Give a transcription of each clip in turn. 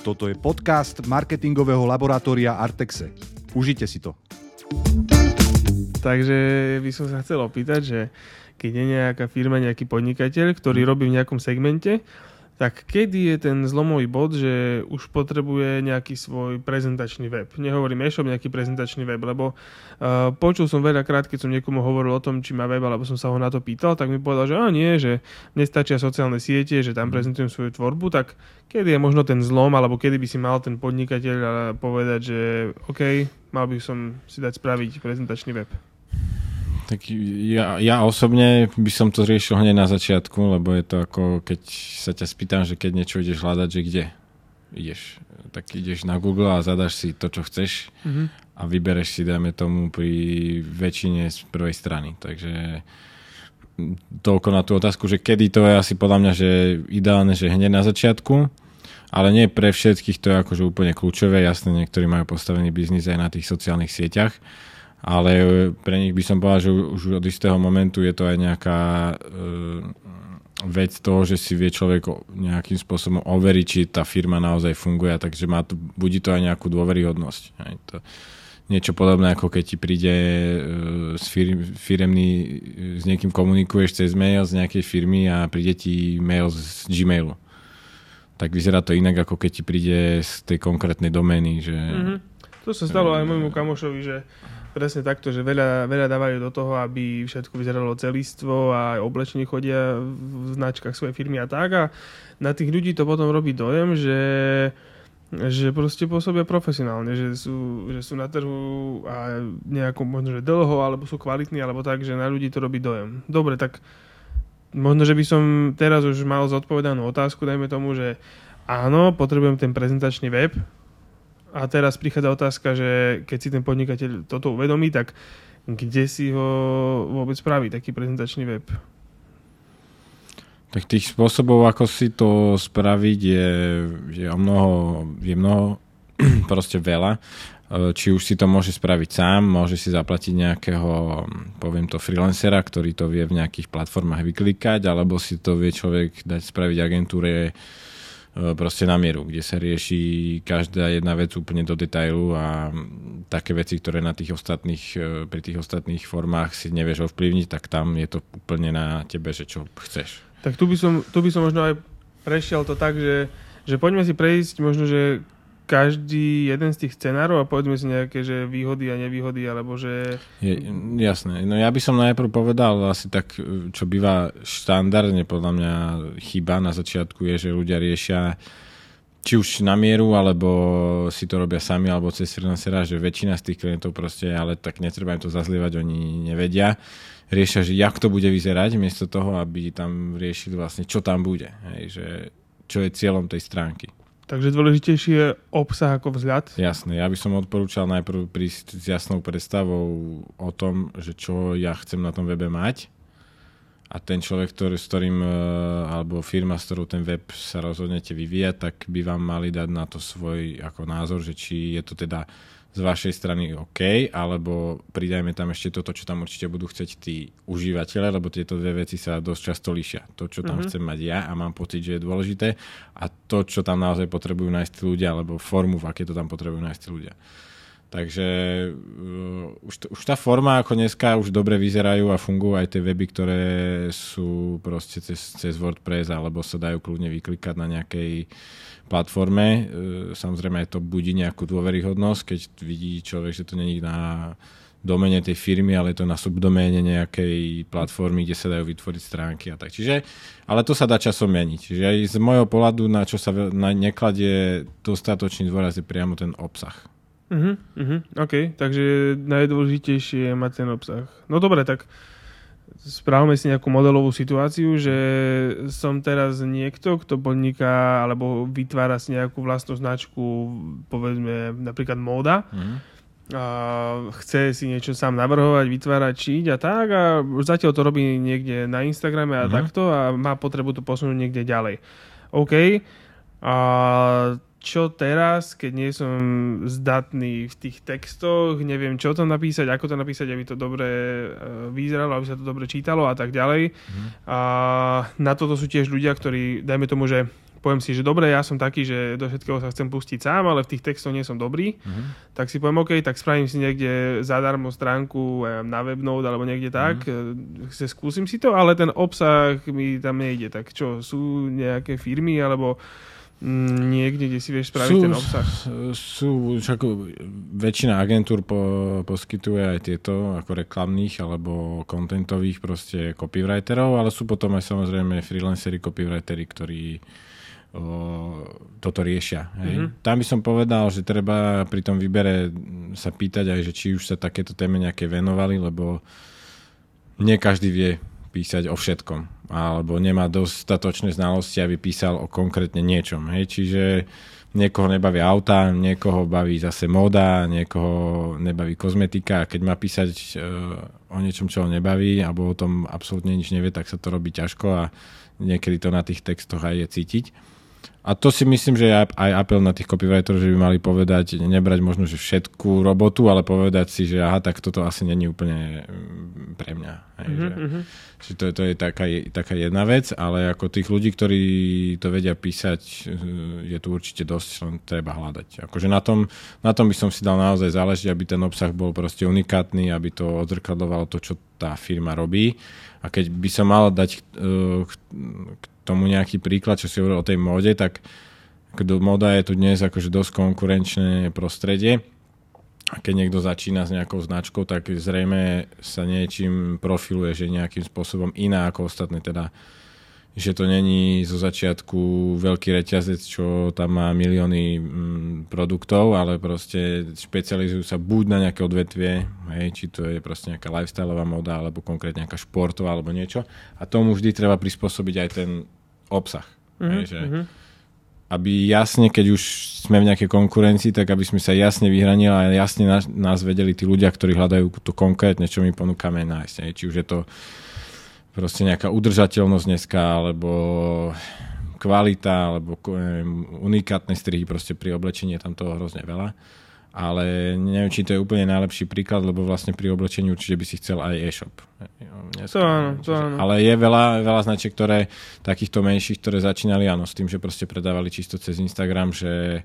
Toto je podcast marketingového laboratória Artexe. Užite si to. Takže by som sa chcel opýtať, že keď je nejaká firma, nejaký podnikateľ, ktorý robí v nejakom segmente, tak kedy je ten zlomový bod, že už potrebuje nejaký svoj prezentačný web? Nehovorím e-shop, nejaký prezentačný web, lebo uh, počul som veľakrát, keď som niekomu hovoril o tom, či má web, alebo som sa ho na to pýtal, tak mi povedal, že a nie, že nestačia sociálne siete, že tam mhm. prezentujem svoju tvorbu, tak kedy je možno ten zlom, alebo kedy by si mal ten podnikateľ povedať, že OK, mal by som si dať spraviť prezentačný web? Tak ja, ja osobne by som to riešil hneď na začiatku, lebo je to ako keď sa ťa spýtam, že keď niečo ideš hľadať, že kde ideš. Tak ideš na Google a zadaš si to, čo chceš mm-hmm. a vybereš si, dajme tomu, pri väčšine z prvej strany. Takže toľko na tú otázku, že kedy to je asi podľa mňa, že ideálne, že hneď na začiatku, ale nie pre všetkých to je akože úplne kľúčové. Jasne, niektorí majú postavený biznis aj na tých sociálnych sieťach, ale pre nich by som povedal, že už od istého momentu je to aj nejaká e, vec toho, že si vie človek nejakým spôsobom overiť, či tá firma naozaj funguje, takže má to, budí to aj nejakú dôveryhodnosť. Aj to, niečo podobné, ako keď ti príde e, s firm, firemný, s niekým komunikuješ cez mail z nejakej firmy a príde ti mail z Gmailu. Tak vyzerá to inak, ako keď ti príde z tej konkrétnej domény. Že... Mm-hmm. To sa stalo aj môjmu kamošovi, že Presne takto, že veľa, veľa dávajú do toho, aby všetko vyzeralo celistvo a oblečení chodia v značkách svojej firmy a tak a na tých ľudí to potom robí dojem, že že proste pôsobia profesionálne, že sú, že sú na trhu a nejako možno, že dlho, alebo sú kvalitní, alebo tak, že na ľudí to robí dojem. Dobre, tak možno, že by som teraz už mal zodpovedanú otázku, dajme tomu, že áno, potrebujem ten prezentačný web, a teraz prichádza otázka, že keď si ten podnikateľ toto uvedomí, tak kde si ho vôbec spraví taký prezentačný web? Tak tých spôsobov, ako si to spraviť, je, je o mnoho, je mnoho proste veľa. E, či už si to môže spraviť sám, môže si zaplatiť nejakého, poviem to, freelancera, ktorý to vie v nejakých platformách vyklikať, alebo si to vie človek dať spraviť agentúre, proste na mieru, kde sa rieši každá jedna vec úplne do detailu a také veci, ktoré na tých ostatných, e, pri tých ostatných formách si nevieš ovplyvniť, tak tam je to úplne na tebe, že čo chceš. Tak tu by som, tu by som možno aj prešiel to tak, že, že poďme si prejsť možno, že každý jeden z tých scenárov a povedzme si nejaké že výhody a nevýhody, alebo že... Je, jasné. No ja by som najprv povedal asi tak, čo býva štandardne podľa mňa chyba na začiatku je, že ľudia riešia či už na mieru, alebo si to robia sami, alebo cez freelancera, že väčšina z tých klientov proste, ale tak netreba im to zazlievať, oni nevedia. Riešia, že jak to bude vyzerať, miesto toho, aby tam riešili vlastne, čo tam bude. Hej, že čo je cieľom tej stránky. Takže dôležitejší je obsah ako vzhľad? Jasné, ja by som odporúčal najprv prísť s jasnou predstavou o tom, že čo ja chcem na tom webe mať a ten človek, ktorý, s ktorým, e, alebo firma, s ktorou ten web sa rozhodnete vyvíjať, tak by vám mali dať na to svoj ako názor, že či je to teda z vašej strany OK, alebo pridajme tam ešte toto, čo tam určite budú chceť tí užívateľe, lebo tieto dve veci sa dosť často líšia. To, čo tam mm-hmm. chcem mať ja a mám pocit, že je dôležité a to, čo tam naozaj potrebujú nájsť tí ľudia, alebo formu, v aké to tam potrebujú nájsť tí ľudia. Takže uh, už, už tá forma ako dneska už dobre vyzerajú a fungujú aj tie weby, ktoré sú proste cez, cez WordPress alebo sa dajú kľudne vyklikať na nejakej platforme. Uh, samozrejme to budí nejakú dôveryhodnosť, keď vidí človek, že to není na domene tej firmy, ale je to na subdoméne nejakej platformy, kde sa dajú vytvoriť stránky a tak. Čiže, ale to sa dá časom meniť. Čiže aj z môjho pohľadu, na čo sa na nekladie dostatočný dôraz je priamo ten obsah Uh-huh, uh-huh, OK, takže najdôležitejšie je mať ten obsah. No dobre, tak správame si nejakú modelovú situáciu, že som teraz niekto, kto podniká alebo vytvára si nejakú vlastnú značku, povedzme napríklad móda. Uh-huh. A chce si niečo sám navrhovať, vytvárať, čiť a tak a zatiaľ to robí niekde na Instagrame a uh-huh. takto a má potrebu to posunúť niekde ďalej. OK. A čo teraz, keď nie som zdatný v tých textoch, neviem čo tam napísať, ako to napísať, aby to dobre e, vyzeralo, aby sa to dobre čítalo a tak ďalej. Mm. A na toto sú tiež ľudia, ktorí, dajme tomu, že poviem si, že dobre, ja som taký, že do všetkého sa chcem pustiť sám, ale v tých textoch nie som dobrý, Mhm. tak si poviem, OK, tak spravím si niekde zadarmo stránku na webnode alebo niekde tak, mm. se skúsim si to, ale ten obsah mi tam nejde. Tak čo, sú nejaké firmy alebo niekde, kde si vieš spraviť Sú- ten obsah? Sú, však väčšina agentúr po, poskytuje aj tieto ako reklamných alebo kontentových proste copywriterov, ale sú potom aj samozrejme freelanceri, copywriteri, ktorí o, toto riešia. Hej. Mhm. Mm-hmm. Tam by som povedal, že treba pri tom výbere sa pýtať aj, že či už sa takéto téme nejaké venovali, lebo nie každý vie písať o všetkom, alebo nemá dostatočné znalosti, aby písal o konkrétne niečom. Hej. Čiže niekoho nebaví auta, niekoho baví zase móda, niekoho nebaví kozmetika keď má písať e, o niečom, čo ho nebaví alebo o tom absolútne nič nevie, tak sa to robí ťažko a niekedy to na tých textoch aj je cítiť. A to si myslím, že je aj apel na tých copywriterov, že by mali povedať, nebrať možno, že všetku robotu, ale povedať si, že aha, tak toto asi není úplne mm, pre mňa. Hej, Mhm, že, mhm. že to, je- to je taká, taká jedna vec, ale ako tých ľudí, ktorí to vedia písať, je tu určite dosť, len treba hľadať. Akože na tom, na tom by som si dal naozaj záležiť, aby ten obsah bol proste unikátny, aby to odzrkadlovalo to, čo tá firma robí. A keď by som mal dať eh, k tomu nejaký príklad, čo si hovoril o tej móde, tak moda je tu dnes akože dosť konkurenčné prostredie. A keď niekto začína s nejakou značkou, tak zrejme sa niečím profiluje, že nejakým spôsobom iná ako ostatné. Teda, že to není zo začiatku veľký reťazec, čo tam má milióny mm, produktov, ale proste špecializujú sa buď na nejaké odvetvie, hej, či to je proste nejaká lifestyleová moda, alebo konkrétne nejaká športová, alebo niečo. A tomu vždy treba prispôsobiť aj ten obsah. Mm-hmm. Hej, že, mhm. aby jasne, keď už sme v nejakej konkurencii, tak aby sme sa jasne vyhranili a jasne nás, nás vedeli tí ľudia, ktorí hľadajú to konkrétne, čo my ponúkame nájsť. hej. Či už je to proste nejaká udržateľnosť dneska, alebo kvalita, alebo neviem, unikátne strihy proste pri oblečení je tam toho hrozne veľa. Ale neviem, či to je úplne najlepší príklad, lebo vlastne pri oblečení určite by si chcel aj e-shop. Dneska, To áno, to áno. Ale je veľa, veľa značiek, ktoré takýchto menších, ktoré začínali áno, s tým, že proste predávali čisto cez Instagram, že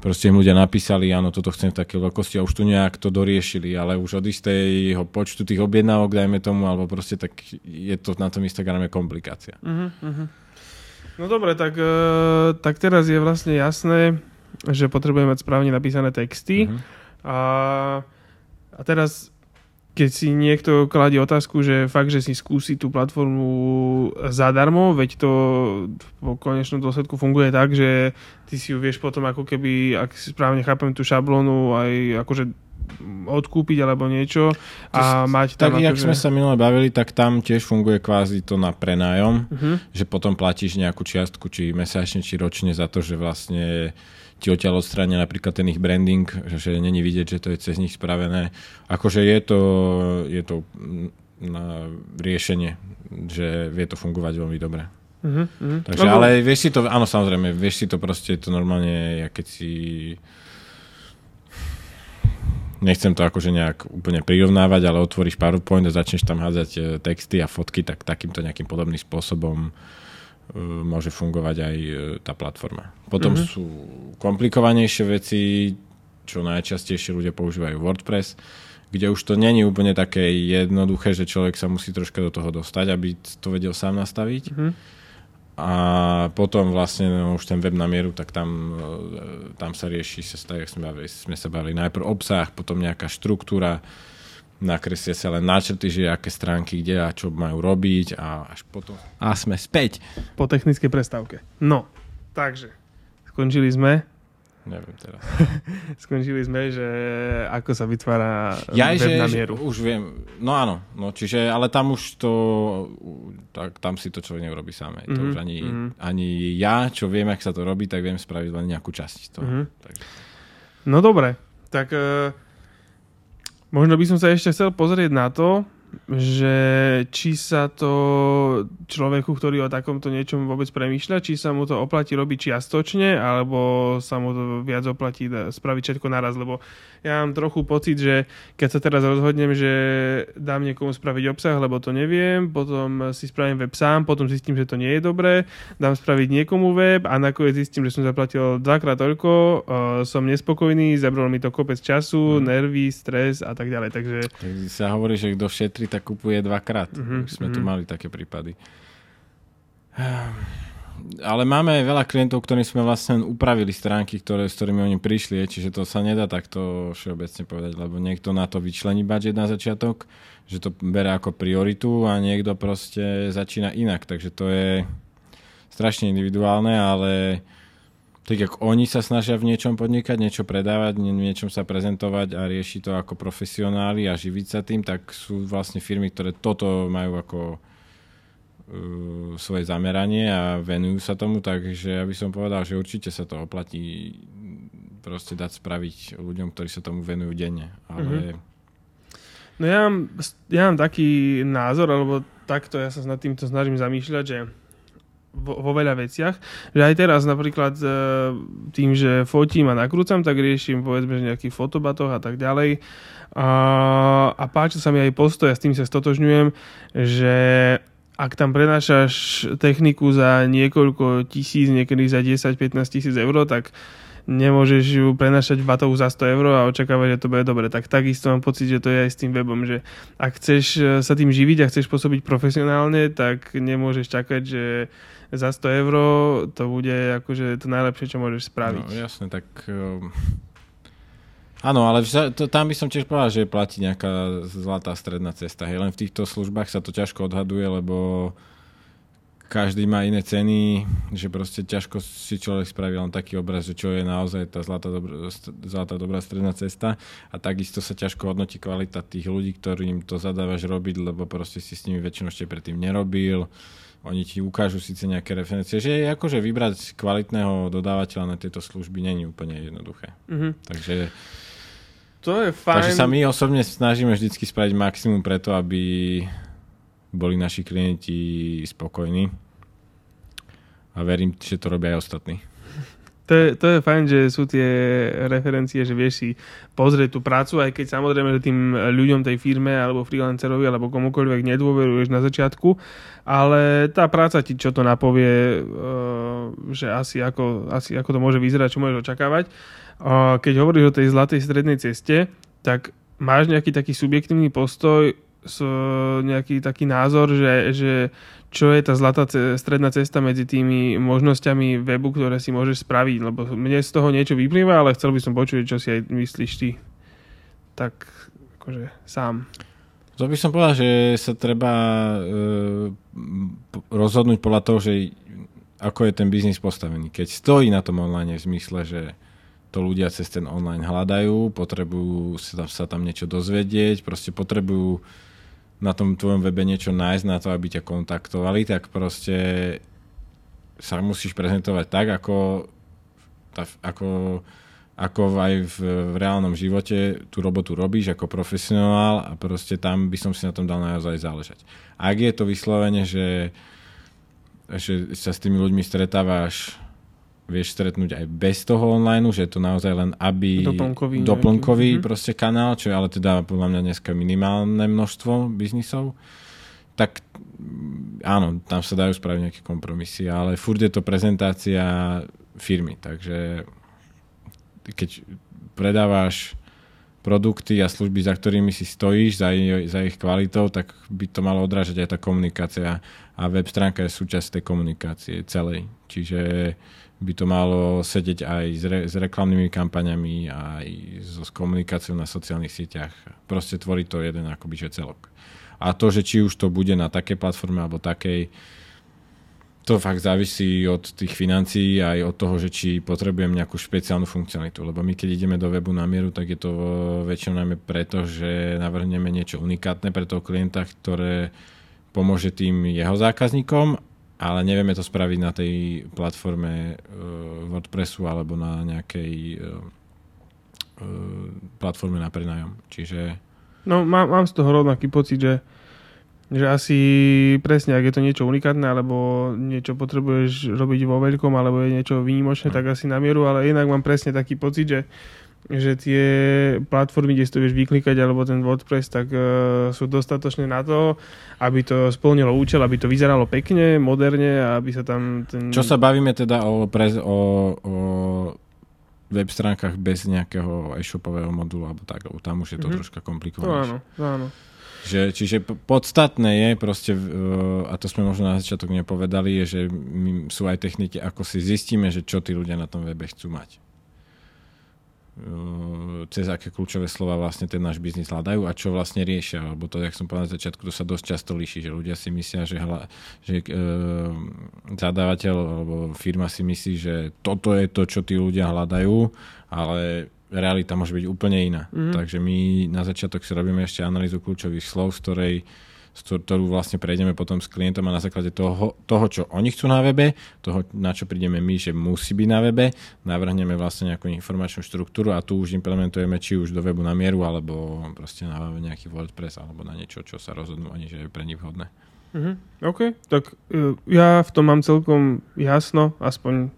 proste im ľudia napísali, áno, toto chcem v takej veľkosti a už tu nejak to doriešili, ale už od istého počtu tých objednávok, dajme tomu, alebo proste tak je to na tom Instagrame komplikácia. Mhm. No dobre, tak, eh, tak teraz je vlastne jasné, že potrebujeme mať správne napísané texty. Mhm. A, a teraz, keď si niekto kladie otázku, že fakt, že si skúsi tú platformu zadarmo, veď to po konečnom dôsledku funguje tak, že ty si ju vieš potom ako keby, ak si správne chápem tú šablónu, aj akože odkúpiť alebo niečo a mať tam Tak, jak akože... sme sa minule bavili, tak tam tiež funguje kvázi to na prenájom, Mhm. že potom platíš nejakú čiastku, či mesačne, či ročne za to, že vlastne ti odtiaľ odstránia napríklad ten ich branding, že, není vidieť, že to je cez nich spravené. Akože je to, je to na riešenie, že vie to fungovať veľmi dobre. Mhm, mhm. Takže, Lebo- ale vieš si to, áno samozrejme, vieš si to proste, je to normálne, ja keď si nechcem to akože nejak úplne prirovnávať, ale otvoríš PowerPoint a začneš tam hádzať e, texty a fotky, tak takýmto nejakým podobným spôsobom môže fungovať aj e, tá platforma. Potom Mhm. mm-hmm. sú komplikovanejšie veci, čo najčastejšie ľudia používajú WordPress, kde už to není úplne také jednoduché, že človek sa musí troška do toho dostať, aby to vedel sám nastaviť. Mhm. A potom vlastne no, už ten web na mieru, tak tam, e, tam sa rieši, sa tak, sme, sme sa bavili najprv obsah, potom nejaká štruktúra, nakreslia sa len náčrty, že aké stránky kde a čo majú robiť a až potom... A sme späť. po technickej prestávke. No, takže, skončili sme. Neviem teraz. Skončili sme, že ako sa vytvára Ja, web že, na že mieru. už viem. No áno, no čiže, ale tam už to, tak tam si to človek neurobi sám. Mm-hmm. To Mhm, už ani, mhm. mm-hmm. ani ja, čo viem, ak sa to robí, tak viem spraviť len nejakú časť toho. Mhm. Takže. No dobre, tak e, možno by som sa ešte chcel pozrieť na to, že či sa to človeku, ktorý o takomto niečom vôbec premýšľa, či sa mu to oplatí robiť čiastočne, alebo sa mu to viac oplatí spraviť všetko naraz, lebo ja mám trochu pocit, že keď sa teraz rozhodnem, že dám niekomu spraviť obsah, lebo to neviem, potom si spravím web sám, potom zistím, že to nie je dobré, dám spraviť niekomu web a nakoniec zistím, že som zaplatil dvakrát toľko, uh, som nespokojný, zabralo mi to kopec času, mm. nervy, stres a tak ďalej. Takže... Tak sa hovorí, že kto šetrí, tak kupuje dvakrát. Mm-hmm. Už sme mm-hmm. tu mhm. mali také prípady. Ale máme veľa klientov, ktorým sme vlastne upravili stránky, ktoré, s ktorými oni prišli, čiže to sa nedá takto všeobecne povedať, lebo niekto na to vyčlení budget na začiatok, že to bere ako prioritu a niekto proste začína inak, takže to je strašne individuálne, ale tak ako oni sa snažia v niečom podnikať, niečo predávať, niečom sa prezentovať a riešiť to ako profesionáli a živiť sa tým, tak sú vlastne firmy, ktoré toto majú ako uh, svoje zameranie a venujú sa tomu, takže ja by som povedal, že určite sa to oplatí proste dať spraviť ľuďom, ktorí sa tomu venujú denne. Ale... Mm-hmm. No ja mám, ja mám taký názor, alebo takto ja sa nad týmto snažím zamýšľať, že vo, vo veľa veciach. Že aj teraz napríklad e, tým, že fotím a nakrúcam, tak riešim povedzme že nejakých fotobatoch a tak ďalej. A, a páči sa mi aj postoj a s tým sa stotožňujem, že ak tam prenášaš techniku za niekoľko tisíc, niekedy za 10-15 tisíc eur, tak nemôžeš ju prenašať v batohu za 100 eur a očakávať, že to bude dobre. Tak takisto mám pocit, že to je aj s tým webom, že ak chceš sa tým živiť a chceš pôsobiť profesionálne, tak nemôžeš čakať, že za 100 eur to bude akože to najlepšie, čo môžeš spraviť. No jasne, tak... Um... Áno, ale to, tam by som tiež povedal, že platí nejaká zlatá stredná cesta. Hej, len v týchto službách sa to ťažko odhaduje, lebo každý má iné ceny, že proste ťažko si človek spraví len taký obraz, že čo je naozaj tá zlatá, dobrá, zlatá dobrá stredná cesta a takisto sa ťažko hodnotí kvalita tých ľudí, ktorým to zadávaš robiť, lebo proste si s nimi väčšinou ešte predtým nerobil oni ti ukážu síce nejaké referencie, že akože vybrať kvalitného dodávateľa na tieto služby není úplne jednoduché. Mm-hmm. Takže to je fajn. Takže sa my osobne snažíme vždycky spraviť maximum preto, aby boli naši klienti spokojní. A verím, že to robia aj ostatní. To je, to je fajn, že sú tie referencie, že vieš si pozrieť tú prácu, aj keď samozrejme, že tým ľuďom tej firme alebo freelancerovi alebo komukoľvek nedôveruješ na začiatku, ale tá práca ti čo to napovie, eh, že asi ako, asi ako to môže vyzerať, čo môžeš očakávať. Keď hovoríš o tej zlatej strednej ceste, tak máš nejaký taký subjektívny postoj, nejaký taký názor, že, že čo je tá zlatá stredná cesta medzi tými možnosťami webu, ktoré si môžeš spraviť, lebo mne z toho niečo vyplýva, ale chcel by som počuť, čo si aj myslíš ty. Tak akože sám. To by som povedal, že sa treba e, rozhodnúť podľa toho, že ako je ten biznis postavený. Keď stojí na tom online v zmysle, že to ľudia cez ten online hľadajú, potrebujú sa tam, sa tam niečo dozvedieť, proste potrebujú na tom tvojom webe niečo nájsť na to, aby ťa kontaktovali, tak proste sa musíš prezentovať tak, ako, ako, ako aj v, v reálnom živote tú robotu robíš ako profesionál a proste tam by som si na tom dal naozaj záležať. Ak je to vyslovene, že, že sa s tými ľuďmi stretávaš vieš stretnúť aj bez toho online, že je to naozaj len aby doplnkový, doplnkový nejaký. Mhm. proste kanál, čo je ale teda podľa mňa dneska minimálne množstvo biznisov, tak mm, áno, tam sa dajú spraviť nejaké kompromisy, ale furt je to prezentácia firmy, takže keď predávaš produkty a služby, za ktorými si stojíš, za, za ich kvalitou, tak by to malo odrážať aj tá komunikácia a web stránka je súčasť tej komunikácie celej. Čiže by to malo sedieť aj s, re, s reklamnými kampaňami, aj so s komunikáciou na sociálnych sieťach. Proste tvorí to jeden akoby že celok. A to, že či už to bude na takej platforme alebo takej, to fakt závisí od tých financií aj od toho, že či potrebujem nejakú špeciálnu funkcionalitu. Lebo my keď ideme do webu na mieru, tak je to väčšinou najmä preto, že navrhneme niečo unikátne pre toho klienta, ktoré pomôže tým jeho zákazníkom ale nevieme to spraviť na tej platforme uh, WordPressu alebo na nejakej uh, uh, platforme na prenájom. Čiže... No mám, mám z toho rovnaký pocit, že Že asi presne, ak je to niečo unikátne, alebo niečo potrebuješ robiť vo veľkom, alebo je niečo výnimočné, Mm. tak asi na mieru, ale inak mám presne taký pocit, že že tie platformy, kde si to vieš vyklikať, alebo ten WordPress, tak uh, sú dostatočné na to, aby to splnilo účel, aby to vyzeralo pekne, moderne a aby sa tam ten... Čo sa bavíme teda o, prez, o, o web stránkach bez nejakého e-shopového modulu alebo tak, tam už je to Mhm. troška To komplikované. áno, to áno. Že, čiže podstatné je proste, uh, a to sme možno na začiatok nepovedali, je, že sú aj techniky, ako si zistíme, že čo tí ľudia na tom webe chcú mať. Uh, cez aké kľúčové slova vlastne ten náš biznis hľadajú a čo vlastne riešia. Lebo to, jak som povedal na začiatku, to sa dosť často líši, že ľudia si myslia, že, hla, že uh, zadávateľ alebo firma si myslí, že toto je to, čo tí ľudia hľadajú, ale realita môže byť úplne iná. Mhm. Takže my na začiatok si robíme ešte analýzu kľúčových slov, z ktorej ktorú vlastne prejdeme potom s klientom a na základe toho, toho, čo oni chcú na webe, toho, na čo prídeme my, že musí byť na webe, navrhneme vlastne nejakú informačnú štruktúru a tu už implementujeme či už do webu na mieru, alebo proste na nejaký WordPress, alebo na niečo, čo sa rozhodnú oni, že je pre nich vhodné. Mhm. OK, tak uh, ja v tom mám celkom jasno, aspoň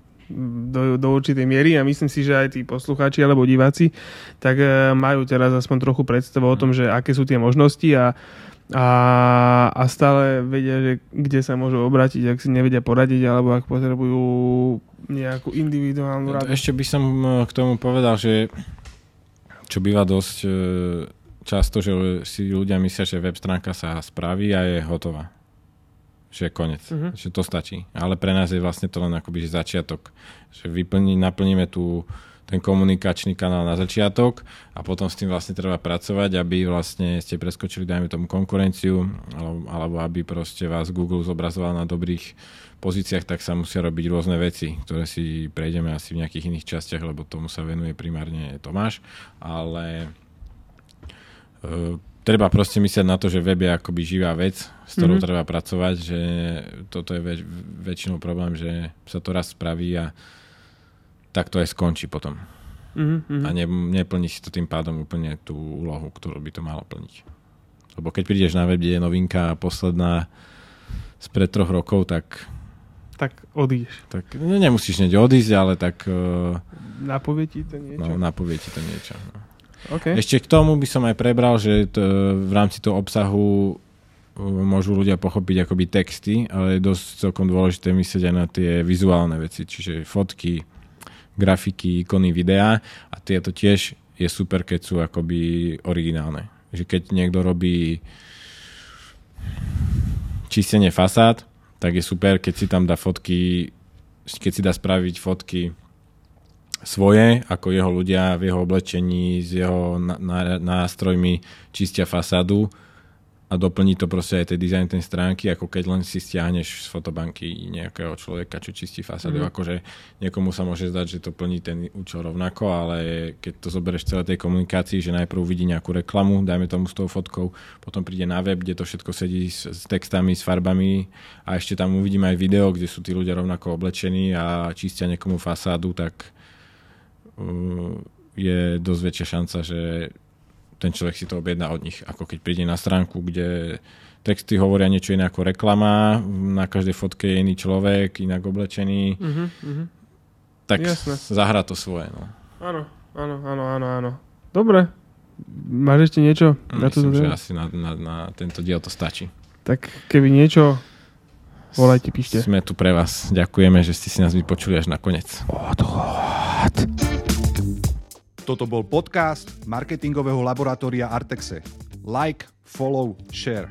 do, do určitej miery a myslím si, že aj tí poslucháči alebo diváci tak uh, majú teraz aspoň trochu predstavu o tom, že aké sú tie možnosti a, a, a stále vedia, že kde sa môžu obrátiť, ak si nevedia poradiť alebo ak potrebujú nejakú individuálnu radu. Ešte by som eh, k tomu povedal, že čo býva dosť eh, často, že si ľudia myslia, že web stránka sa spraví a je hotová. Že je konec. Mhm. Že to stačí. Ale pre nás je vlastne to len akoby že začiatok. Že vyplní, naplníme tú, ten komunikačný kanál na začiatok a potom s tým vlastne treba pracovať, aby vlastne ste preskočili, dajme tomu, konkurenciu alebo, alebo aby proste vás Google zobrazoval na dobrých pozíciách, tak sa musia robiť rôzne veci, ktoré si prejdeme asi v nejakých iných častiach, lebo tomu sa venuje primárne Tomáš, ale e, treba proste myslieť na to, že web je akoby živá vec, s ktorou Mhm. mm-hmm. treba pracovať, že toto je väč- väčšinou problém, že sa to raz spraví a tak to aj skončí potom. Mhm, mhm. A ne, neplní si to tým pádom úplne tú úlohu, ktorú by to malo plniť. Lebo keď prídeš na web, kde je novinka posledná spred troch rokov, tak, Tak odídeš. tak ne, nemusíš hneď odísť, ale tak uh, Napovie ti to niečo? no, napovie ti to niečo. No. OK. Ešte k tomu by som aj prebral, že to, v rámci toho obsahu uh, môžu ľudia pochopiť akoby texty, ale je dosť celkom dôležité myslieť aj na tie vizuálne veci, čiže fotky, grafiky, ikony, videá a tieto tiež je super, keď sú akoby originálne. Že keď niekto robí čistenie fasád, tak je super, keď si tam dá fotky, keď si dá spraviť fotky svoje, ako jeho ľudia v jeho oblečení, s jeho nástrojmi čistia fasádu a doplní to proste aj tej dizajn tej stránky, ako keď len si stiahneš z fotobanky nejakého človeka, čo čistí fasádu. Mm. Akože niekomu sa môže zdať, že to plní ten účel rovnako, ale keď to zoberieš v celej tej komunikácii, že najprv vidí nejakú reklamu, dajme tomu s tou fotkou, potom príde na web, kde to všetko sedí s, s textami, s farbami a ešte tam uvidíme aj video, kde sú tí ľudia rovnako oblečení a čistia niekomu fasádu, tak uh, je dosť väčšia šanca, že ten človek si to objedná od nich, ako keď príde na stránku, kde texty hovoria niečo iné ako reklama, na každej fotke je iný človek, inak oblečený, mhm. tak Jasné. zahrá to svoje. No. Áno, áno, áno, áno, áno. Dobre. Máš ešte niečo? Na Myslím, túto že asi na, na, na tento diel to stačí. Tak keby niečo, volajte, píšte. Sme tu pre vás. Ďakujeme, že ste si nás vypočuli až na koniec. Toto bol podcast marketingového laboratória Artexe. Like, follow, share.